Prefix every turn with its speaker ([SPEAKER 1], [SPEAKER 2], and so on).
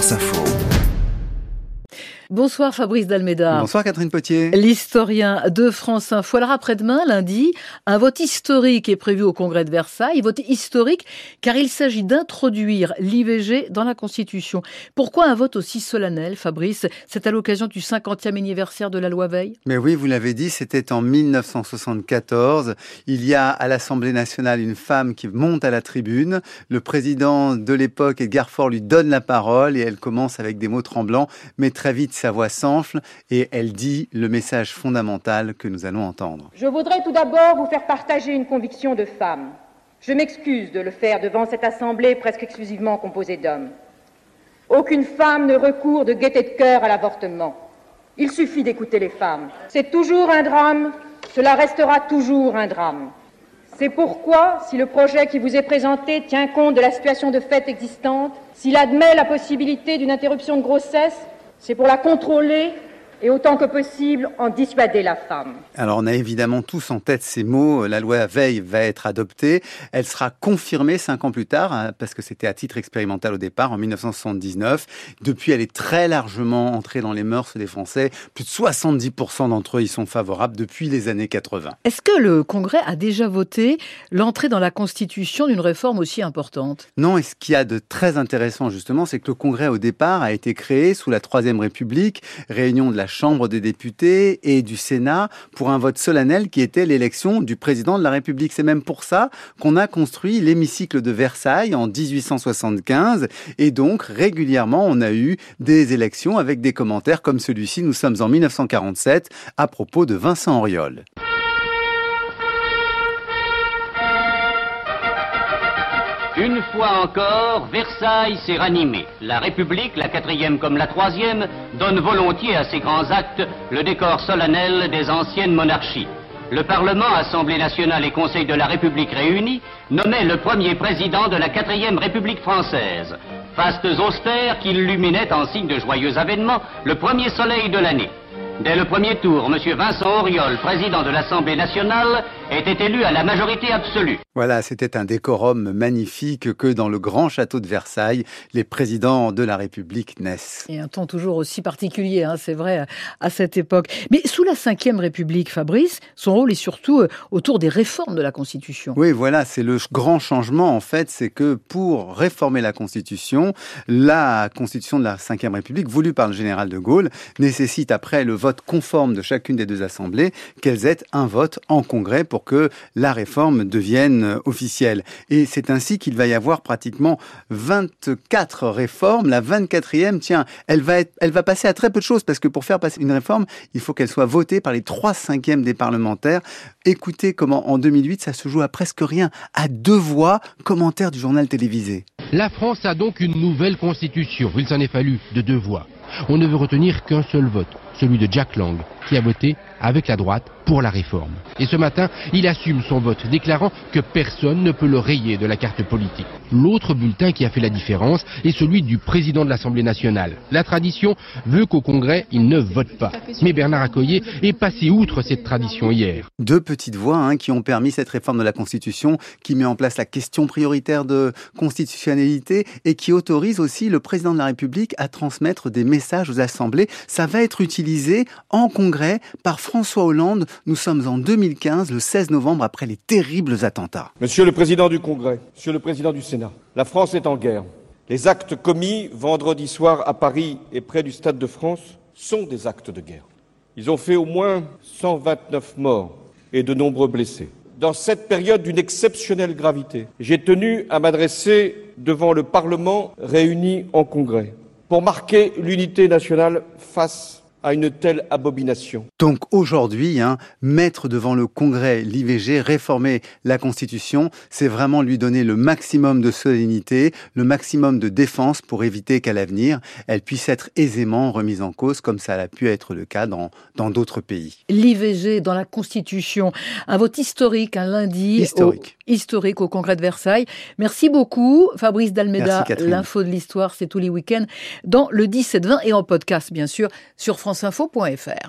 [SPEAKER 1] France Info.
[SPEAKER 2] Bonsoir Fabrice Dalméda.
[SPEAKER 3] Bonsoir Catherine Potier.
[SPEAKER 2] L'historien de France Info. Alors après-demain, lundi, un vote historique est prévu au Congrès de Versailles. Vote historique car il s'agit d'introduire l'IVG dans la Constitution. Pourquoi un vote aussi solennel, Fabrice? C'est à l'occasion du 50e anniversaire de la loi Veil?
[SPEAKER 3] Mais oui, vous l'avez dit, c'était en 1974. Il y a à l'Assemblée nationale une femme qui monte à la tribune. Le président de l'époque, Edgar Faure, lui donne la parole et elle commence avec des mots tremblants, mais très vite sa voix s'enfle et elle dit le message fondamental que nous allons entendre.
[SPEAKER 4] Je voudrais tout d'abord vous faire partager une conviction de femme. Je m'excuse de le faire devant cette assemblée presque exclusivement composée d'hommes. Aucune femme ne recourt de gaieté de cœur à l'avortement. Il suffit d'écouter les femmes. C'est toujours un drame, cela restera toujours un drame. C'est pourquoi, si le projet qui vous est présenté tient compte de la situation de fait existante, s'il admet la possibilité d'une interruption de grossesse, c'est pour la contrôler et autant que possible en dissuader la femme.
[SPEAKER 3] Alors on a évidemment tous en tête ces mots, la loi Veil va être adoptée, elle sera confirmée cinq ans plus tard, hein, parce que c'était à titre expérimental au départ, en 1979. Depuis, elle est très largement entrée dans les mœurs des Français, plus de 70% d'entre eux y sont favorables depuis les années 80.
[SPEAKER 2] Est-ce que le Congrès a déjà voté l'entrée dans la Constitution d'une réforme aussi importante?
[SPEAKER 3] Non, et ce qu'il y a de très intéressant justement, c'est que le Congrès au départ a été créé sous la Troisième République, réunion de la Chambre des députés et du Sénat pour un vote solennel qui était l'élection du président de la République. C'est même pour ça qu'on a construit l'hémicycle de Versailles en 1875 et donc régulièrement on a eu des élections avec des commentaires comme celui-ci. Nous sommes en 1947 à propos de Vincent Auriol.
[SPEAKER 5] Une fois encore, Versailles s'est ranimé. La République, la quatrième comme la troisième, donne volontiers à ces grands actes le décor solennel des anciennes monarchies. Le Parlement, Assemblée nationale et Conseil de la République réunis nommait le premier président de la quatrième République française. Fastes austères qui illuminaient en signe de joyeux avènement le premier soleil de l'année. Dès le premier tour, M. Vincent Auriol, président de l'Assemblée nationale, était élu à la majorité absolue.
[SPEAKER 3] Voilà, c'était un décorum magnifique que dans le grand château de Versailles, les présidents de la République naissent.
[SPEAKER 2] Et un temps toujours aussi particulier, hein, c'est vrai, à cette époque. Mais sous la Ve République, Fabrice, son rôle est surtout euh, autour des réformes de la Constitution.
[SPEAKER 3] Oui, voilà, c'est le grand changement, en fait, c'est que pour réformer la Constitution, la Constitution de la Ve République, voulue par le général de Gaulle, nécessite après le vote conforme de chacune des deux assemblées qu'elles aient un vote en congrès pour que la réforme devienne officielle. Et c'est ainsi qu'il va y avoir pratiquement 24 réformes. La 24e, tiens, elle va, être, elle va passer à très peu de choses parce que pour faire passer une réforme, il faut qu'elle soit votée par les 3 cinquièmes des parlementaires. Écoutez comment en 2008, ça se joue à presque rien, à deux voix, commentaire du journal télévisé.
[SPEAKER 6] La France a donc une nouvelle constitution. Il s'en est fallu de deux voix. On ne veut retenir qu'un seul vote, celui de Jack Lang, qui a voté avec la droite pour la réforme. Et ce matin, il assume son vote, déclarant que personne ne peut le rayer de la carte politique. L'autre bulletin qui a fait la différence est celui du président de l'Assemblée nationale. La tradition veut qu'au Congrès, il ne vote pas. Mais Bernard Accoyer est passé outre cette tradition hier.
[SPEAKER 3] Deux petites voix hein, qui ont permis cette réforme de la Constitution, qui met en place la question prioritaire de constitutionnalité et qui autorise aussi le président de la République à transmettre des messages aux assemblées. Ça va être en Congrès par François Hollande. Nous sommes en 2015, le 16 novembre, après les terribles attentats.
[SPEAKER 7] Monsieur le Président du Congrès, Monsieur le Président du Sénat, la France est en guerre. Les actes commis vendredi soir à Paris et près du Stade de France sont des actes de guerre. Ils ont fait au moins 129 morts et de nombreux blessés. Dans cette période d'une exceptionnelle gravité, j'ai tenu à m'adresser devant le Parlement réuni en Congrès pour marquer l'unité nationale face à une telle abomination.
[SPEAKER 3] Donc aujourd'hui, hein, mettre devant le Congrès l'IVG, réformer la Constitution, c'est vraiment lui donner le maximum de solennité, le maximum de défense pour éviter qu'à l'avenir, elle puisse être aisément remise en cause, comme ça a pu être le cas dans dans d'autres pays.
[SPEAKER 2] L'IVG dans la Constitution, un vote historique un lundi.
[SPEAKER 3] Historique.
[SPEAKER 2] Au, historique au Congrès de Versailles. Merci beaucoup, Fabrice Dalmeda. L'info de l'histoire, c'est tous les week-ends dans le 17-20 et en podcast, bien sûr, sur France franceinfo.fr.